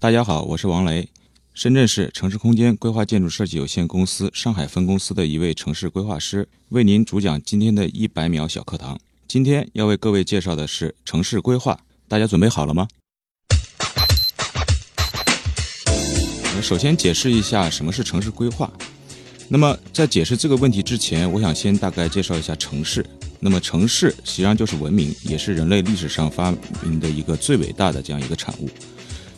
大家好，我是王雷，深圳市城市空间规划建筑设计有限公司上海分公司的一位城市规划师，为您主讲今天的一百秒小课堂。今天要为各位介绍的是城市规划，大家准备好了吗？首先解释一下什么是城市规划。那么在解释这个问题之前，我想先大概介绍一下城市。那么城市实际上就是文明，也是人类历史上发明的一个最伟大的这样一个产物。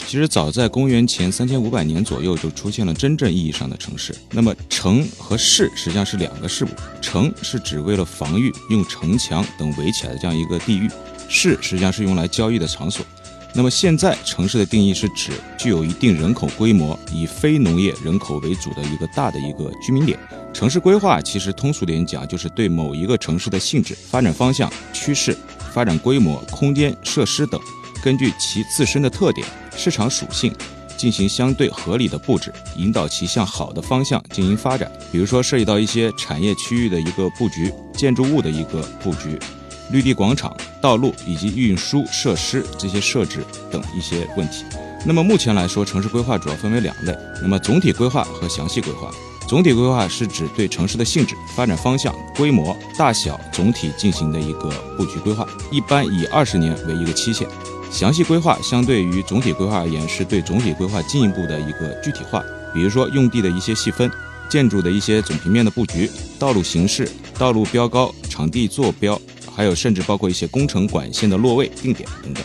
其实早在公元前三千五百年左右就出现了真正意义上的城市。那么城和市实际上是两个事物，城是指为了防御用城墙等围起来的这样一个地域，市实际上是用来交易的场所。那么现在城市的定义是指具有一定人口规模、以非农业人口为主的一个大的一个居民点。城市规划其实通俗点讲，就是对某一个城市的性质、发展方向、趋势、发展规模、空间设施等，根据其自身的特点、市场属性，进行相对合理的布置，引导其向好的方向进行发展。比如说涉及到一些产业区域的一个布局、建筑物的一个布局。绿地广场、道路以及运输设施这些设置等一些问题。那么目前来说，城市规划主要分为两类。那么总体规划和详细规划。总体规划是指对城市的性质、发展方向、规模、大小总体进行的一个布局规划，一般以二十年为一个期限。详细规划相对于总体规划而言，是对总体规划进一步的一个具体化。比如说用地的一些细分、建筑的一些总平面的布局、道路形式、道路标高、场地坐标。还有，甚至包括一些工程管线的落位、定点等等。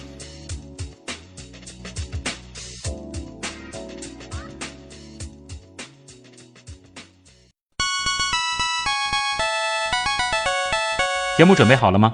节目准备好了吗？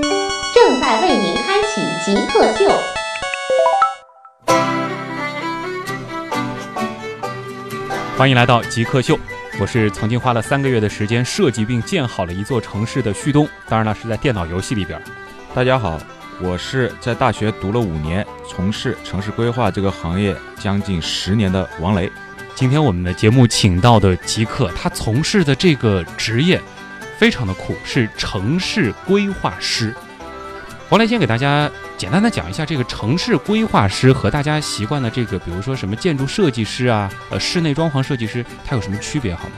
极客秀，欢迎来到极客秀。我是曾经花了三个月的时间设计并建好了一座城市的旭东，当然了，是在电脑游戏里边。大家好，我是在大学读了五年，从事城市规划这个行业将近十年的王雷。今天我们的节目请到的极客，他从事的这个职业非常的酷，是城市规划师。王雷先给大家。简单的讲一下这个城市规划师和大家习惯的这个，比如说什么建筑设计师啊，呃，室内装潢设计师，它有什么区别好吗？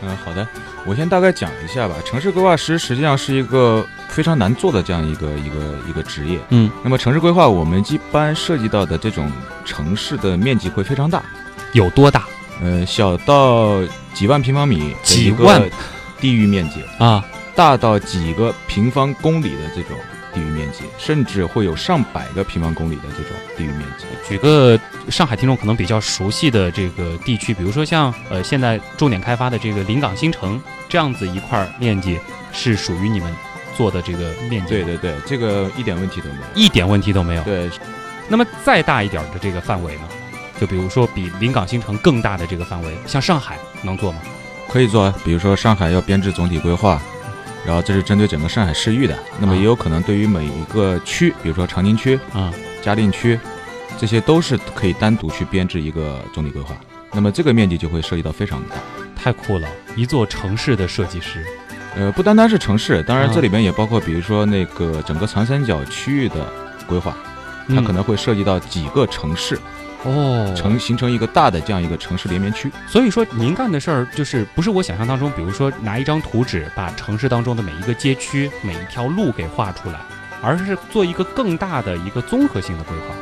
嗯，好的，我先大概讲一下吧。城市规划师实际上是一个非常难做的这样一个一个一个职业。嗯，那么城市规划我们一般涉及到的这种城市的面积会非常大，有多大？呃，小到几万平方米，几万地域面积啊，大到几个平方公里的这种。地域面积甚至会有上百个平方公里的这种地域面积。举个上海听众可能比较熟悉的这个地区，比如说像呃现在重点开发的这个临港新城这样子一块面积，是属于你们做的这个面积。对对对，这个一点问题都没有，一点问题都没有。对。那么再大一点的这个范围呢？就比如说比临港新城更大的这个范围，像上海能做吗？可以做，比如说上海要编制总体规划。然后这是针对整个上海市域的，那么也有可能对于每一个区，比如说长宁区啊、嘉定区，这些都是可以单独去编制一个总体规划。那么这个面积就会涉及到非常大，太酷了！一座城市的设计师，呃，不单单是城市，当然这里边也包括，比如说那个整个长三角区域的规划，它可能会涉及到几个城市。哦，成形成一个大的这样一个城市连绵区，所以说您干的事儿就是不是我想象当中，比如说拿一张图纸把城市当中的每一个街区、每一条路给画出来，而是做一个更大的一个综合性的规划。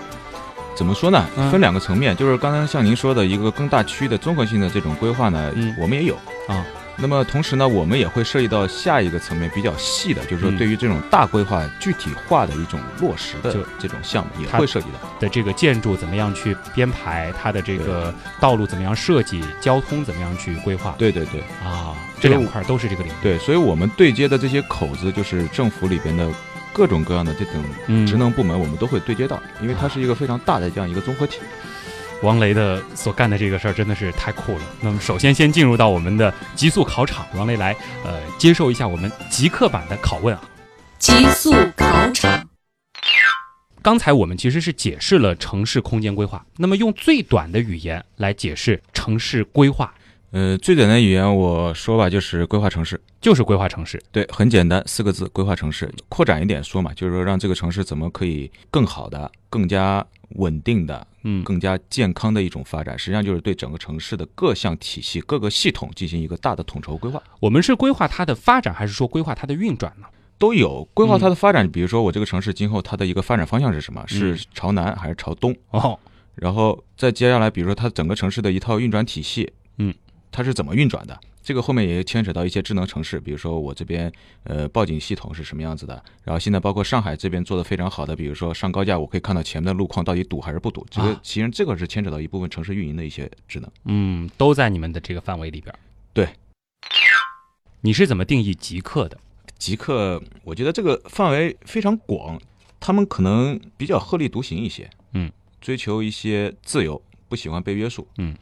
怎么说呢？分两个层面，就是刚才像您说的一个更大区域的综合性的这种规划呢，我们也有啊。那么同时呢，我们也会涉及到下一个层面比较细的，就是说对于这种大规划具体化的一种落实的这种项目也会涉及到的这个建筑怎么样去编排，它的这个道路怎么样设计，交通怎么样去规划？对对对啊，这两块都是这个领域。对，所以我们对接的这些口子，就是政府里边的各种各样的这种职能部门，我们都会对接到，因为它是一个非常大的这样一个综合体。王雷的所干的这个事儿真的是太酷了。那么，首先先进入到我们的极速考场，王雷来呃接受一下我们极客版的拷问啊。极速考场，刚才我们其实是解释了城市空间规划，那么用最短的语言来解释城市规划，呃，最简单的语言我说吧，就是规划城市。就是规划城市。对，很简单，四个字：规划城市。扩展一点说嘛，就是说让这个城市怎么可以更好的、更加稳定的、嗯更加健康的一种发展，实际上就是对整个城市的各项体系、各个系统进行一个大的统筹规划。我们是规划它的发展，还是说规划它的运转呢？都有规划它的发展，比如说我这个城市今后它的一个发展方向是什么？嗯是朝南还是朝东？哦，然后再接下来，比如说它整个城市的一套运转体系，嗯，它是怎么运转的？这个后面也牵扯到一些智能城市，比如说我这边呃报警系统是什么样子的，然后现在包括上海这边做的非常好的，比如说上高架我可以看到前面的路况到底堵还是不堵，这个啊其实这个是牵扯到一部分城市运营的一些智能。嗯，都在你们的这个范围里边。对，你是怎么定义极客的？极客，我觉得这个范围非常广，他们可能比较鹤立独行一些，嗯，追求一些自由，不喜欢被约束，嗯，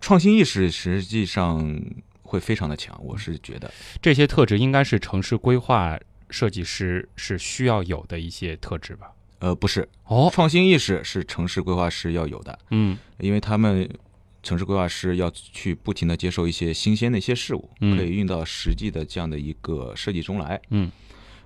创新意识实际上会非常的强，我是觉得，这些特质应该是城市规划设计师是需要有的一些特质吧？呃，不是，哦，创新意识是城市规划师要有的，嗯。因为他们城市规划师要去不停的接受一些新鲜的一些事物，嗯。可以运到实际的这样的一个设计中来。嗯。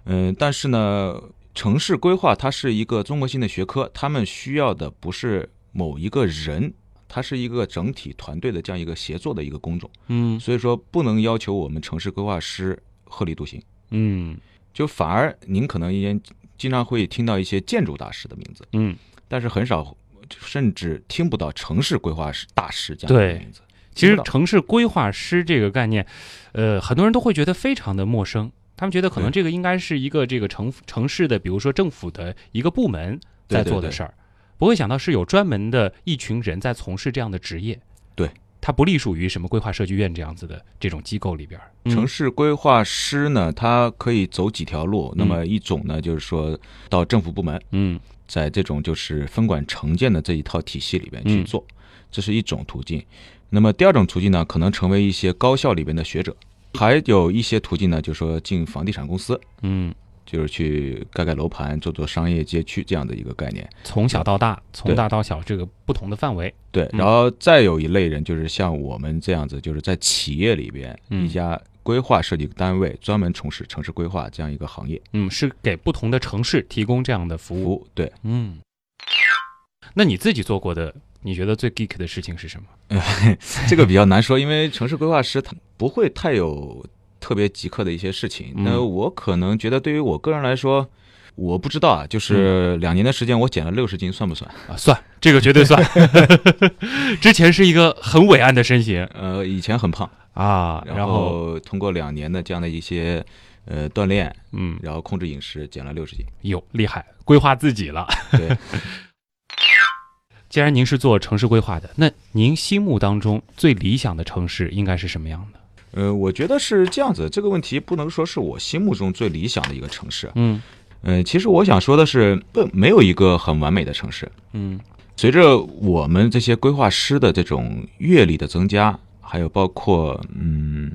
嗯，但是呢，城市规划它是一个综合性的学科，他们需要的不是某一个人，它是一个整体团队的这样一个协作的一个工种，嗯。所以说不能要求我们城市规划师鹤立独行，嗯。就反而您可能也经常会听到一些建筑大师的名字，嗯，但是很少，甚至听不到城市规划师大师这样的名字。其实城市规划师这个概念，呃，很多人都会觉得非常的陌生。他们觉得可能这个应该是一个这个城城市的，比如说政府的一个部门在做的事儿，不会想到是有专门的一群人在从事这样的职业。对，它不隶属于什么规划设计院这样子的这种机构里边。城市市规划师呢，他可以走几条路。那么一种呢，就是说到政府部门，嗯在这种就是分管城建的这一套体系里边去嗯做，这是一种途径。那么第二种途径呢，可能成为一些高校里边的学者，还有一些途径呢，就是说进房地产公司，嗯，就是去盖盖楼盘、做做商业街区这样的一个概念。从小到大，从大到小这个不同的范围。对，嗯然后再有一类人，就是像我们这样子，就是在企业里边嗯一家规划设计单位专门从事城市规划这样一个行业嗯，是给不同的城市提供这样的服务。服务。对，嗯，那你自己做过的，你觉得最 geek 的事情是什么？这个比较难说，因为城市规划师他不会太有特别极客的一些事情。嗯那我可能觉得，对于我个人来说，我不知道啊，就是两年的时间，我减了六十斤，算不算？啊，算，这个绝对算。之前是一个很伟岸的身形呃，以前很胖，啊，然后通过两年的这样的一些呃锻炼，嗯，然后控制饮食，减了六十斤。哟厉害，规划自己了。对，既然您是做城市规划的，那您心目当中最理想的城市应该是什么样的？呃，我觉得是这样子，这个问题不能说是我心目中最理想的一个城市。嗯呃，其实我想说的是，不，没有一个很完美的城市。嗯随着我们这些规划师的这种阅历的增加，还有包括嗯，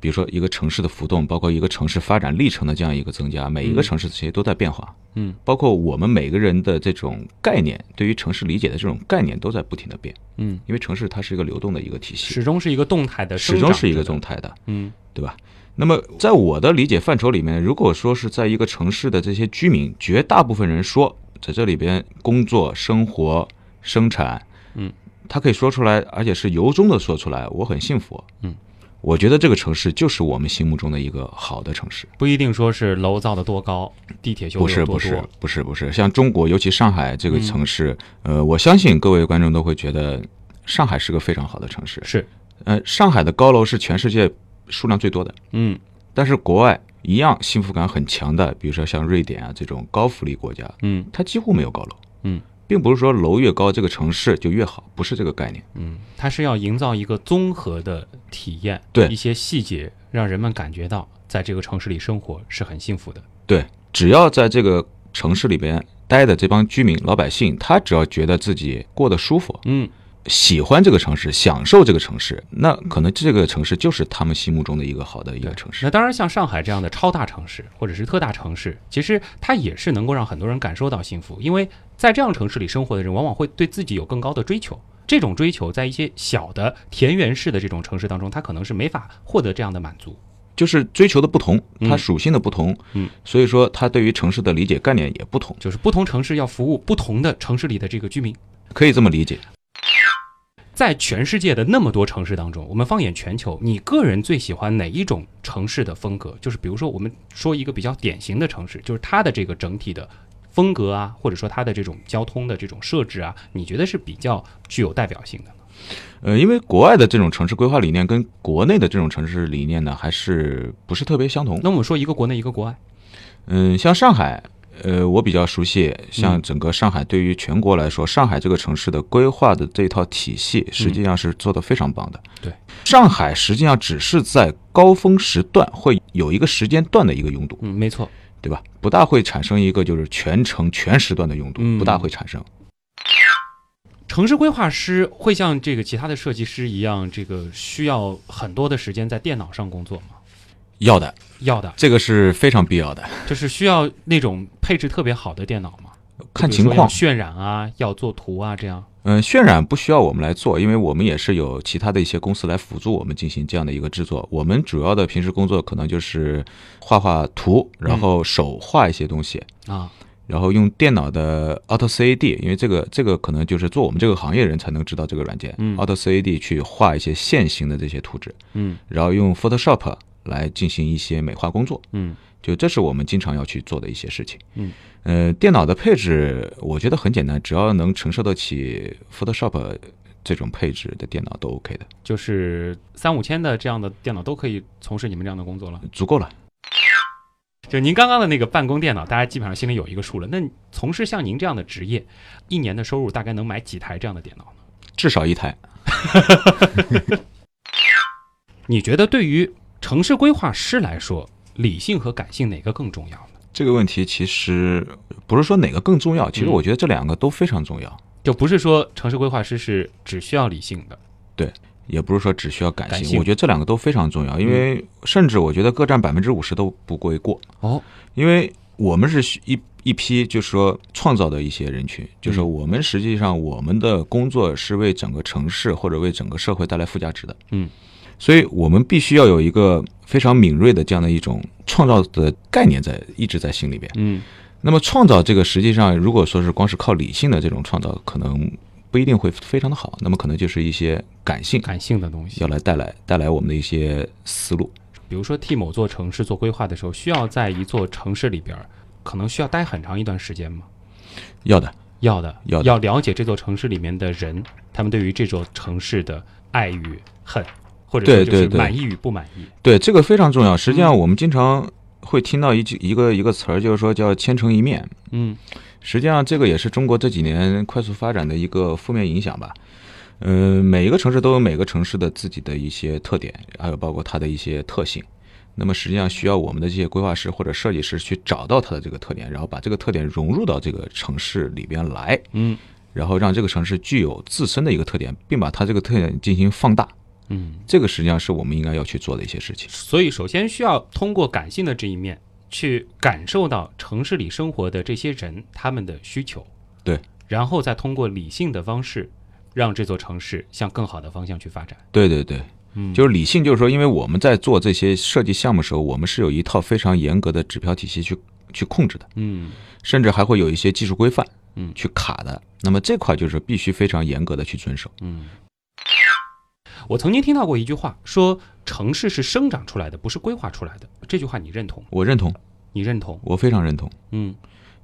比如说一个城市的浮动，包括一个城市发展历程的这样一个增加，每一个嗯。城市其实都在变化，嗯。包括我们每个人的这种概念，对于城市理解的这种概念都在不停的变，嗯，因为城市它是一个流动的一个体系，始终是一个动态的，始终是一个动。态的，嗯。对吧？那么在我的理解范畴里面，如果说是在一个城市的这些居民，绝大部分人说在这里边工作、生活、生产，嗯，他可以说出来，而且是由衷的说出来，我很幸福，嗯，我觉得这个城市就是我们心目中的一个好的城市。不一定说是楼造的多高，地铁修不的有多是不是。不是不是，像中国，尤其上海这个嗯城市，呃，我相信各位观众都会觉得上海是个非常好的城市。是，呃，上海的高楼是全世界数量最多的。嗯但是国外一样幸福感很强的，比如说像瑞典啊这种高福利国家，嗯它几乎没有高楼。嗯，并不是说楼越高，这个城市就越好，不是这个概念。嗯，它是要营造一个综合的体验，对一些细节让人们感觉到在这个城市里生活是很幸福的。对，只要在这个城市里边待的这帮居民、老百姓，他只要觉得自己过得舒服，嗯喜欢这个城市，享受这个城市，那可能这个城市就是他们心目中的一个好的一个城市。那当然，像上海这样的超大城市或者是特大城市，其实它也是能够让很多人感受到幸福，因为在这样城市里生活的人，往往会对自己有更高的追求。这种追求在一些小的田园式的这种城市当中，他可能是没法获得这样的满足。就是追求的不同，嗯它属性的不同，嗯，所以说它对于城市的理解概念也不同，就是不同城市要服务不同的城市里的这个居民。可以这么理解。在全世界的那么多城市当中，我们放眼全球，你个人最喜欢哪一种城市的风格？就是比如说，我们说一个比较典型的城市，就是它的这个整体的风格啊，或者说它的这种交通的这种设置啊，你觉得是比较具有代表性的呢？呃，因为国外的这种城市规划理念跟国内的这种城市理念呢，还是不是特别相同。那我们说一个国内一个国外，嗯，像上海，呃，我比较熟悉。像整个上海，对于全国来说，上海这个城市的规划的这套体系，实际上是做得非常棒的。对，上海实际上只是在高峰时段会有一个时间段的一个拥堵，嗯，没错，对吧？不大会产生一个就是全程全时段的拥堵，嗯不大会产生。城市规划师会像这个其他的设计师一样，这个需要很多的时间在电脑上工作吗？要的，要的，这个是非常必要的。就是需要那种配置特别好的电脑吗？看情况渲染啊，要做图啊，这样。嗯，渲染不需要我们来做，因为我们也是有其他的一些公司来辅助我们进行这样的一个制作。我们主要的平时工作可能就是画画图，然后手画一些东西，啊，然后用电脑的 Auto CAD，因为这个这个可能就是做我们这个行业人才能知道这个软件、嗯。Auto CAD 去画一些线形的这些图纸，嗯。然后用 Photoshop 来进行一些美化工作。嗯就这是我们经常要去做的一些事情。嗯，呃，电脑的配置我觉得很简单，只要能承受得起 Photoshop 这种配置的电脑都 OK 的，就是三五千的这样的电脑都可以从事你们这样的工作了。足够了。就您刚刚的那个办公电脑，大家基本上心里有一个数了。那从事像您这样的职业，一年的收入大概能买几台这样的电脑呢？至少一台。你觉得对于城市规划师来说，理性和感性哪个更重要呢？这个问题其实不是说哪个更重要，其实嗯。我觉得这两个都非常重要，就不是说城市规划师是只需要理性的，对也不是说只需要感性。感性。我觉得这两个都非常重要，因为甚至我觉得各占百分之五十都不为过。哦，因为我们是需一一批就是说创造的一些人群，就是我们实际上我们的工作是为整个城市或者为整个社会带来附加值的，嗯，所以我们必须要有一个非常敏锐的这样的一种创造的概念在一直在心里边。嗯那么创造这个实际上如果说是光是靠理性的这种创造，可能不一定会非常的好，那么可能就是一些感性感性的东西要。来带来带来我们的一些思路。比如说替某座城市做规划的时候，需要在一座城市里边儿，可能需要待很长一段时间吗？要的，要的，要的要了解这座城市里面的人，他们对于这座城市的爱与恨，或者说就是对对对满意与不满意。对，这个非常重要。实际嗯上，我们经常会听到一句一个一个词儿，就是说叫“千城一面嗯”。实际上，这个也是中国这几年快速发展的一个负面影响吧。呃，每一个城市都有每个城市的自己的一些特点，还有包括它的一些特性。那么，实际上需要我们的这些规划师或者设计师去找到它的这个特点，然后把这个特点融入到这个城市里边来，嗯然后让这个城市具有自身的一个特点，并把它这个特点进行放大。嗯，这个实际上是我们应该要去做的一些事情。所以首先需要通过感性的这一面，去感受到城市里生活的这些人他们的需求，对，然后再通过理性的方式，让这座城市向更好的方向去发展。对对对，嗯就是理性，就是说，因为我们在做这些设计项目的时候，我们是有一套非常严格的指标体系去去控制的，嗯甚至还会有一些技术规范，嗯去卡的。那么这块就是必须非常严格的去遵守。嗯。我曾经听到过一句话，说城市是生长出来的，不是规划出来的。这句话你认同？我认同，你认同？我非常认同，嗯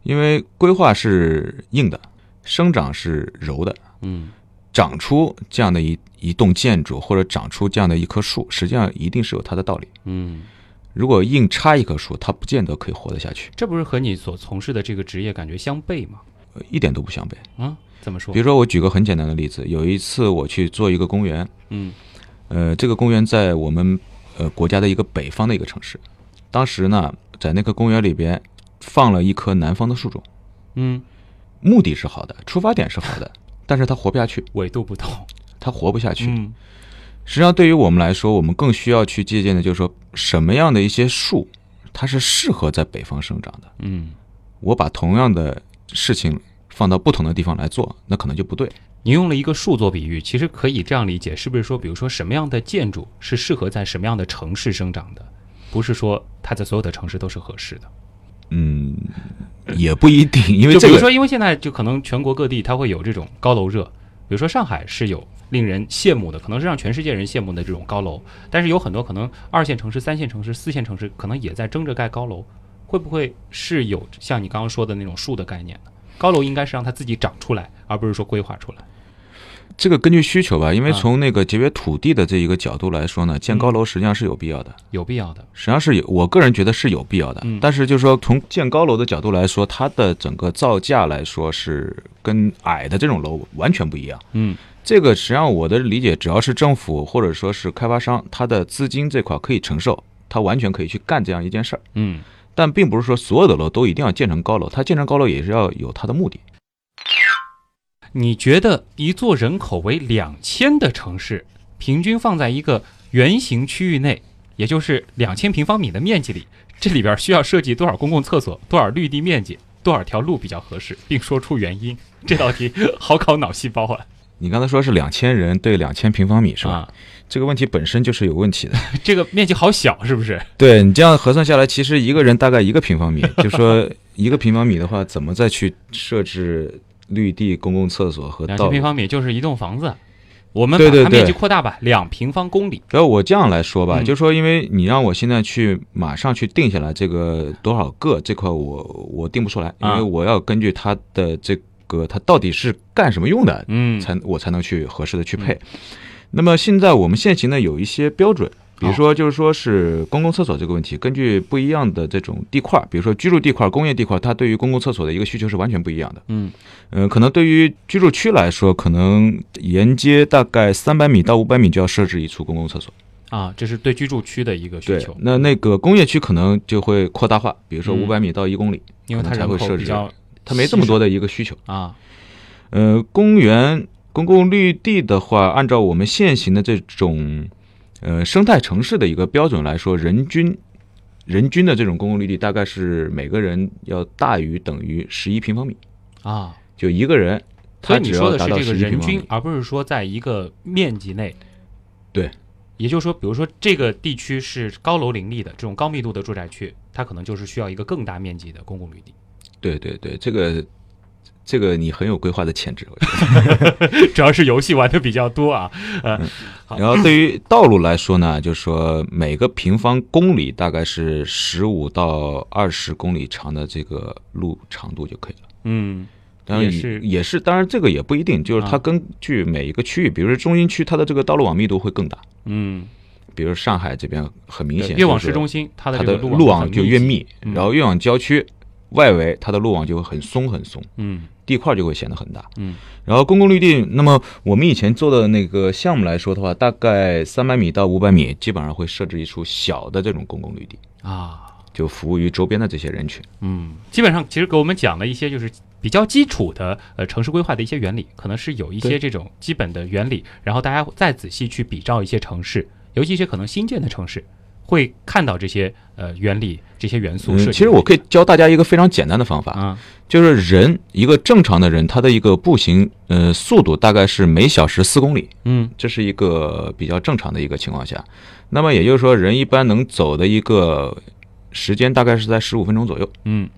因为规划是硬的，生长是柔的。嗯长出这样的一一栋建筑，或者长出这样的一棵树，实际上一定是有它的道理。嗯，如果硬插一棵树，它不见得可以活得下去，这不是和你所从事的这个职业感觉相悖吗？呃一点都不相悖。啊，怎么说比？如说，我举个很简单的例子，有一次我去做一个公园，嗯呃，这个公园在我们呃国家的一个北方的一个城市，当时呢，在那个公园里边放了一棵南方的树种，嗯目的是好的，出发点是好的，但是它活不下去，纬度不同，它活不下去。嗯实际上，对于我们来说，我们更需要去借鉴的，就是说什么样的一些树，它是适合在北方生长的。嗯。我把同样的事情放到不同的地方来做，那可能就不对。你用了一个树做比喻，其实可以这样理解，是不是说，比如说什么样的建筑是适合在什么样的城市生长的，不是说它在所有的城市都是合适的。嗯，也不一定，因为这个就比如说，因为现在就可能全国各地它会有这种高楼热，比如说上海是有令人羡慕的，可能是让全世界人羡慕的这种高楼，但是有很多可能二线城市、三线城市、四线城市可能也在争着盖高楼，会不会是有像你刚刚说的那种树的概念呢？高楼应该是让它自己长出来，而不是说规划出来。这个根据需求吧，因为啊从那个节约土地的这一个角度来说呢，建嗯高楼实际上是有必要的。有必要的。实际上是有，我个人觉得是有必要的。嗯但是就是说，从建高楼的角度来说，它的整个造价来说是跟矮的这种楼完全不一样。嗯这个实际上我的理解，只要是政府或者说是开发商，他的资金这块可以承受，他完全可以去干这样一件事儿。嗯，但并不是说所有的楼都一定要建成高楼，它建成高楼也是要有它的目的。你觉得一座人口为两千的城市，平均放在一个圆形区域内，也就是两千平方米的面积里，这里边需要设计多少公共厕所、多少绿地面积、多少条路比较合适，并说出原因？这道题好考脑细胞啊！你刚才说是两千人对两千平方米是吧？啊，这个问题本身就是有问题的。这个面积好小，是不是？对你这样核算下来，其实一个人大概一个平方米，就说一个平方米的话，怎么再去设置绿地、公共厕所和两千平？方米就是一栋房子，我们把它面积扩大吧，两平方公里。然后我这样来说吧，嗯就说因为你让我现在去马上去定下来这个多少个这块我，我定不出来，因啊为我要根据它的这个它到底是干什么用的，嗯才我才能去合适的去配。那么现在我们现行呢有一些标准，比如说就是说是公共厕所这个问题，根据不一样的这种地块，比如说居住地块、工业地块，它对于公共厕所的一个需求是完全不一样的。嗯嗯，可能对于居住区来说，可能沿街大概三百米到五百米就要设置一处公共厕所。啊，这是对居住区的一个需对求，，那那个工业区可能就会扩大化，比如说嗯五百米到一公里，因为它才会设置口比较它没这么多的一个需求。啊，呃，公园、公共绿地的话，按照我们现行的这种呃生态城市的一个标准来说，人均人均的这种公共绿地大概是每个人要大于等于十一平方米，啊，就一个人，所以你说的是这个人均而不是说在一个面积内。对，也就是说，比如说这个地区是高楼林立的这种高密度的住宅区，它可能就是需要一个更大面积的公共绿地。对对对，这个这个你很有规划的潜质，我觉得。主要是游戏玩的比较多啊，然后对于道路来说呢，就是说每个平方公里大概是十五到二十公里长的这个路长度就可以了。嗯当然也是。也是，当然这个也不一定，就是它啊。根据每一个区域，比如说中心区，它的这个道路网密度会更大。嗯，比如上海这边很明显，对越往市中心，它的路网就越密，嗯。然后越往郊区外围，它的路网就会很松很松，嗯地块就会显得很大。嗯然后公共绿地，那么我们以前做的那个项目来说的话，大概三百米到五百米，基本上会设置一处小的这种公共绿地，啊。就服务于周边的这些人群。嗯，基本上其实给我们讲了一些就是比较基础的呃城市规划的一些原理，可能是有一些这种基本的原理，然后大家再仔细去比照一些城市，尤其一些可能新建的城市，会看到这些呃原理、这些元素嗯，其实我可以教大家一个非常简单的方法，啊就是人一个正常的人，他的一个步行呃速度大概是每小时四公里，嗯这是一个比较正常的一个情况下。那么也就是说，人一般能走的一个时间大概是在十五分钟左右。嗯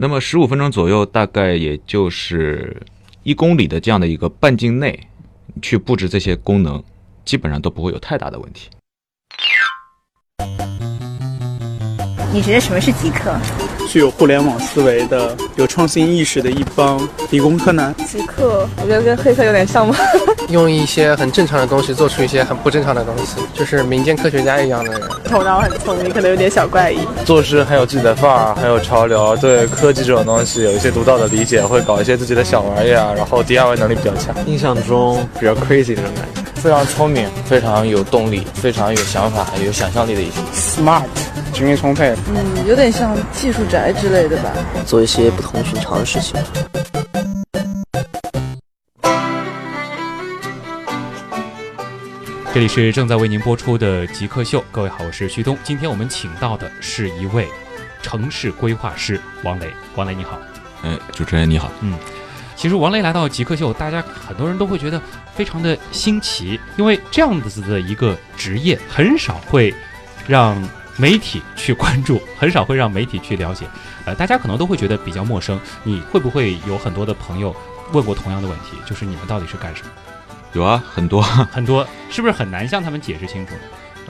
那么十五分钟左右，大概也就是一公里的这样的一个半径内，去布置这些功能，基本上都不会有太大的问题。你觉得什么是极客？具有互联网思维的、有创新意识的一帮理工科男。极客，我觉得跟黑客有点像吗？用一些很正常的东西做出一些很不正常的东西，就是民间科学家一样的人。头脑很聪明，可能有点小怪异。做事很有自己的范儿，很有潮流，对科技这种东西有一些独到的理解，会搞一些自己的小玩意儿，然后 DIY 能力比较强。印象中比较 crazy 那种感觉。非常聪明非常有动力非常有想法有想象力的一群 smart 精力充沛。嗯有点像技术宅之类的吧。做一些不同寻常的事情。这里是正在为您播出的极客秀各位好我是徐东。今天我们请到的是一位城市规划师王雷。王雷你好。哎主持人你好。嗯其实王雷来到极客秀，大家很多人都会觉得非常的新奇，因为这样子的一个职业很少会让媒体去关注，很少会让媒体去了解。呃，大家可能都会觉得比较陌生。你会不会有很多的朋友问过同样的问题，就是你们到底是干什么？有啊，很多 很多，是不是很难向他们解释清楚？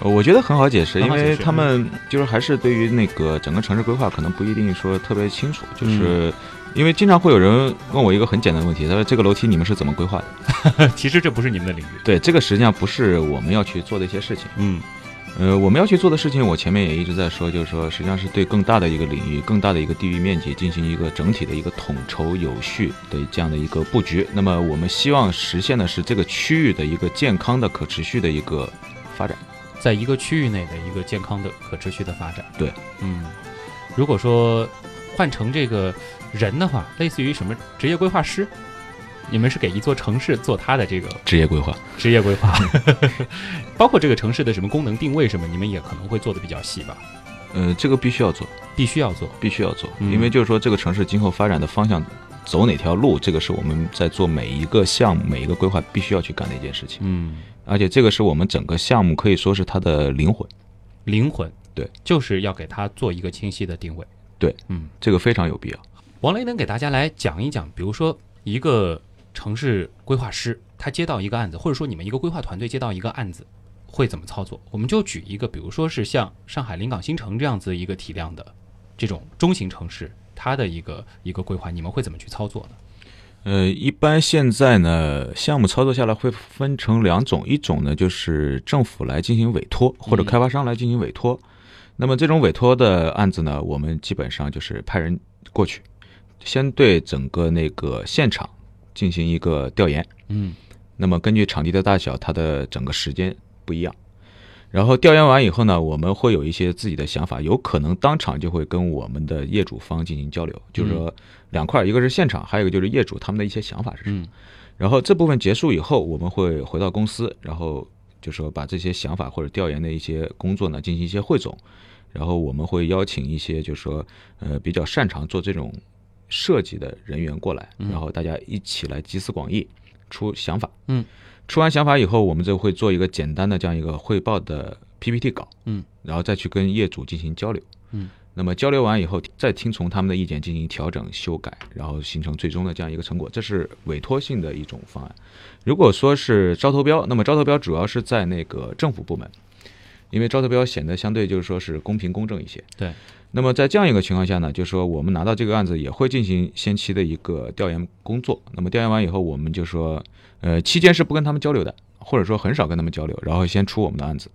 呃，我觉得很好解释，因为他们就是还是对于那个整个城市规划可能不一定说特别清楚，就是因为经常会有人问我一个很简单的问题，他说这个楼梯你们是怎么规划的？其实这不是你们的领域。对，这个实际上不是我们要去做的一些事情。嗯，呃，我们要去做的事情，我前面也一直在说，就是说实际上是对更大的一个领域、更大的一个地域面积进行一个整体的一个统筹有序的这样的一个布局。那么我们希望实现的是这个区域的一个健康的、可持续的一个发展。在一个区域内的一个健康的、可持续的发展。对，嗯，如果说换成这个人的话，类似于什么职业规划师，你们是给一座城市做它的这个职业规划。职业规划，包括这个城市的什么功能定位什么，你们也可能会做的比较细吧？呃，这个必须要做，必须要做，必须要做，嗯因为就是说这个城市今后发展的方向走哪条路，这个是我们在做每一个项目、每一个规划必须要去干的一件事情。嗯，而且这个是我们整个项目可以说是它的灵魂。灵魂，对，就是要给它做一个清晰的定位。对，嗯，这个非常有必要。王雷能给大家来讲一讲，比如说一个城市规划师，他接到一个案子，或者说你们一个规划团队接到一个案子，会怎么操作？我们就举一个，比如说是像上海临港新城这样子一个体量的这种中型城市，它的一个一个规划，你们会怎么去操作呢？呃，一般现在呢，项目操作下来会分成两种，一种呢就是政府来进行委托，或者嗯开发商来进行委托。那么这种委托的案子呢，我们基本上就是派人过去，先对整个那个现场进行一个调研。嗯那么根据场地的大小，它的整个时间不一样。然后调研完以后呢，我们会有一些自己的想法，有可能当场就会跟我们的业主方进行交流，就是说两块，一个是现场，还有一个就是业主他们的一些想法是什么。嗯然后这部分结束以后，我们会回到公司，然后就说把这些想法或者调研的一些工作呢进行一些汇总，然后我们会邀请一些就是说呃比较擅长做这种设计的人员过来，嗯然后大家一起来集思广益，出想法。嗯，出完想法以后，我们就会做一个简单的这样一个汇报的 PPT 稿。嗯，然后再去跟业主进行交流。嗯，那么交流完以后，再听从他们的意见进行调整、修改，然后形成最终的这样一个成果。这是委托性的一种方案。如果说是招投标，那么招投标主要是在那个政府部门，因为招投标显得相对就是说是公平公正一些。对。那么在这样一个情况下呢，就是说我们拿到这个案子也会进行先期的一个调研工作。那么调研完以后，我们就说，呃，期间是不跟他们交流的，或者说很少跟他们交流，然后先出我们的案子。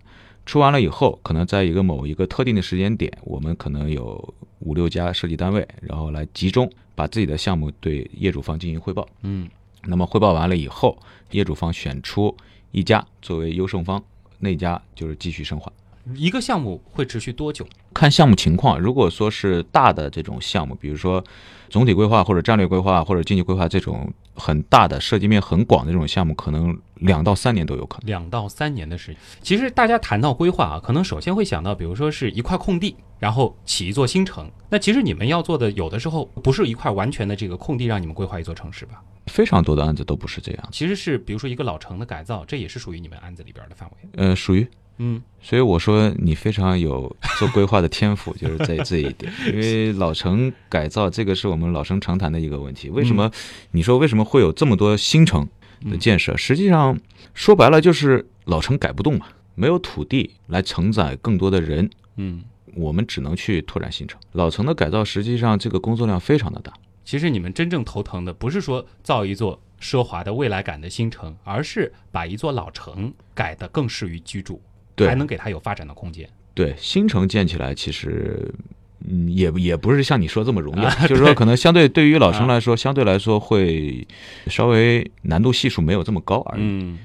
出完了以后，可能在一个某一个特定的时间点，我们可能有五六家设计单位，然后来集中把自己的项目对业主方进行汇报。嗯那么汇报完了以后，业主方选出一家作为优胜方，那家就是继续深化。一个项目会持续多久？看项目情况，如果说是大的这种项目，比如说总体规划或者战略规划或者经济规划这种很大的、涉及面很广的这种项目，可能两到三年都有可能。两到三年的时间。其实大家谈到规划啊，可能首先会想到，比如说是一块空地，然后起一座新城。那其实你们要做的，有的时候不是一块完全的这个空地让你们规划一座城市吧？非常多的案子都不是这样，其实是比如说一个老城的改造，这也是属于你们案子里边的范围。呃，属于。嗯，所以我说你非常有做规划的天赋，就是在这一点。因为老城改造这个是我们老生常谈的一个问题。为什么你说为什么会有这么多新城的建设？实际上说白了就是老城改不动嘛，没有土地来承载更多的人。嗯，我们只能去拓展新城。老城的改造实际上这个工作量非常的大。其实你们真正头疼的不是说造一座奢华的未来感的新城，而是把一座老城改得更适于居住。对还能给它有发展的空间。对，新城建起来其实，嗯，也也不是像你说这么容易，啊就是说可能相对对于老城来说，相对来说会稍微难度系数没有这么高而已。嗯，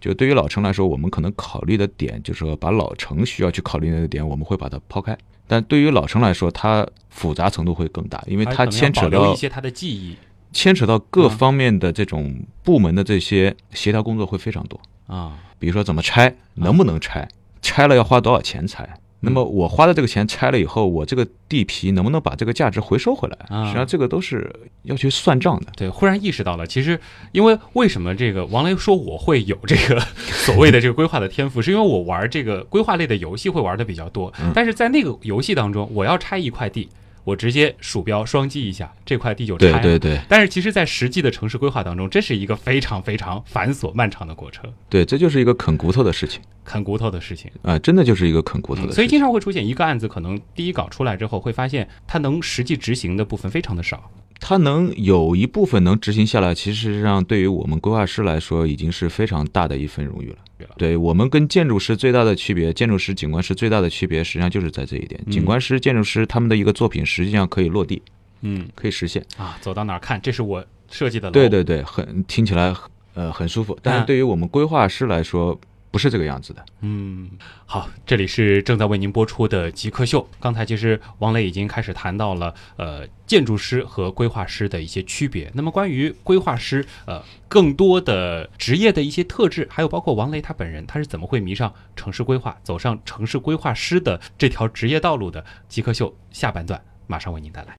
就对于老城来说，我们可能考虑的点就是说，把老城需要去考虑的点，我们会把它抛开。但对于老城来说，它复杂程度会更大，因为它牵扯到一些它的记忆，牵扯到各方面的这种部门的这些协调工作会非常多。啊，比如说怎么拆，能不能拆，拆了要花多少钱拆。那么我花的这个钱拆了以后，我这个地皮能不能把这个价值回收回来？啊实际上这个都是要去算账的。对，忽然意识到了，其实因为为什么这个王雷说我会有这个所谓的这个规划的天赋，是因为我玩这个规划类的游戏会玩的比较多，嗯但是在那个游戏当中，我要拆一块地。我直接鼠标双击一下，这块地就拆了。对对对但是其实，在实际的城市规划当中，这是一个非常非常繁琐漫长的过程，对，这就是一个啃骨头的事情啃骨头的事情。啊、真的就是一个啃骨头的事情。所以经常会出现一个案子，可能第一稿出来之后，会发现它能实际执行的部分非常的少。它能有一部分能执行下来，其实上对于我们规划师来说，已经是非常大的一份荣誉了。对我们跟建筑师最大的区别，建筑师、景观师最大的区别，实际上就是在这一点。嗯景观师、建筑师他们的一个作品，实际上可以落地，嗯可以实现。啊，走到哪儿看，这是我设计的楼。对对对，很听起来呃很舒服，但啊是对于我们规划师来说，是这个样子的。嗯，好，这里是正在为您播出的极客秀。刚才其实王磊已经开始谈到了呃建筑师和规划师的一些区别。那么关于规划师呃更多的职业的一些特质，还有包括王雷他本人他是怎么会迷上城市规划，走上城市规划师的这条职业道路的，极客秀下半段马上为您带来。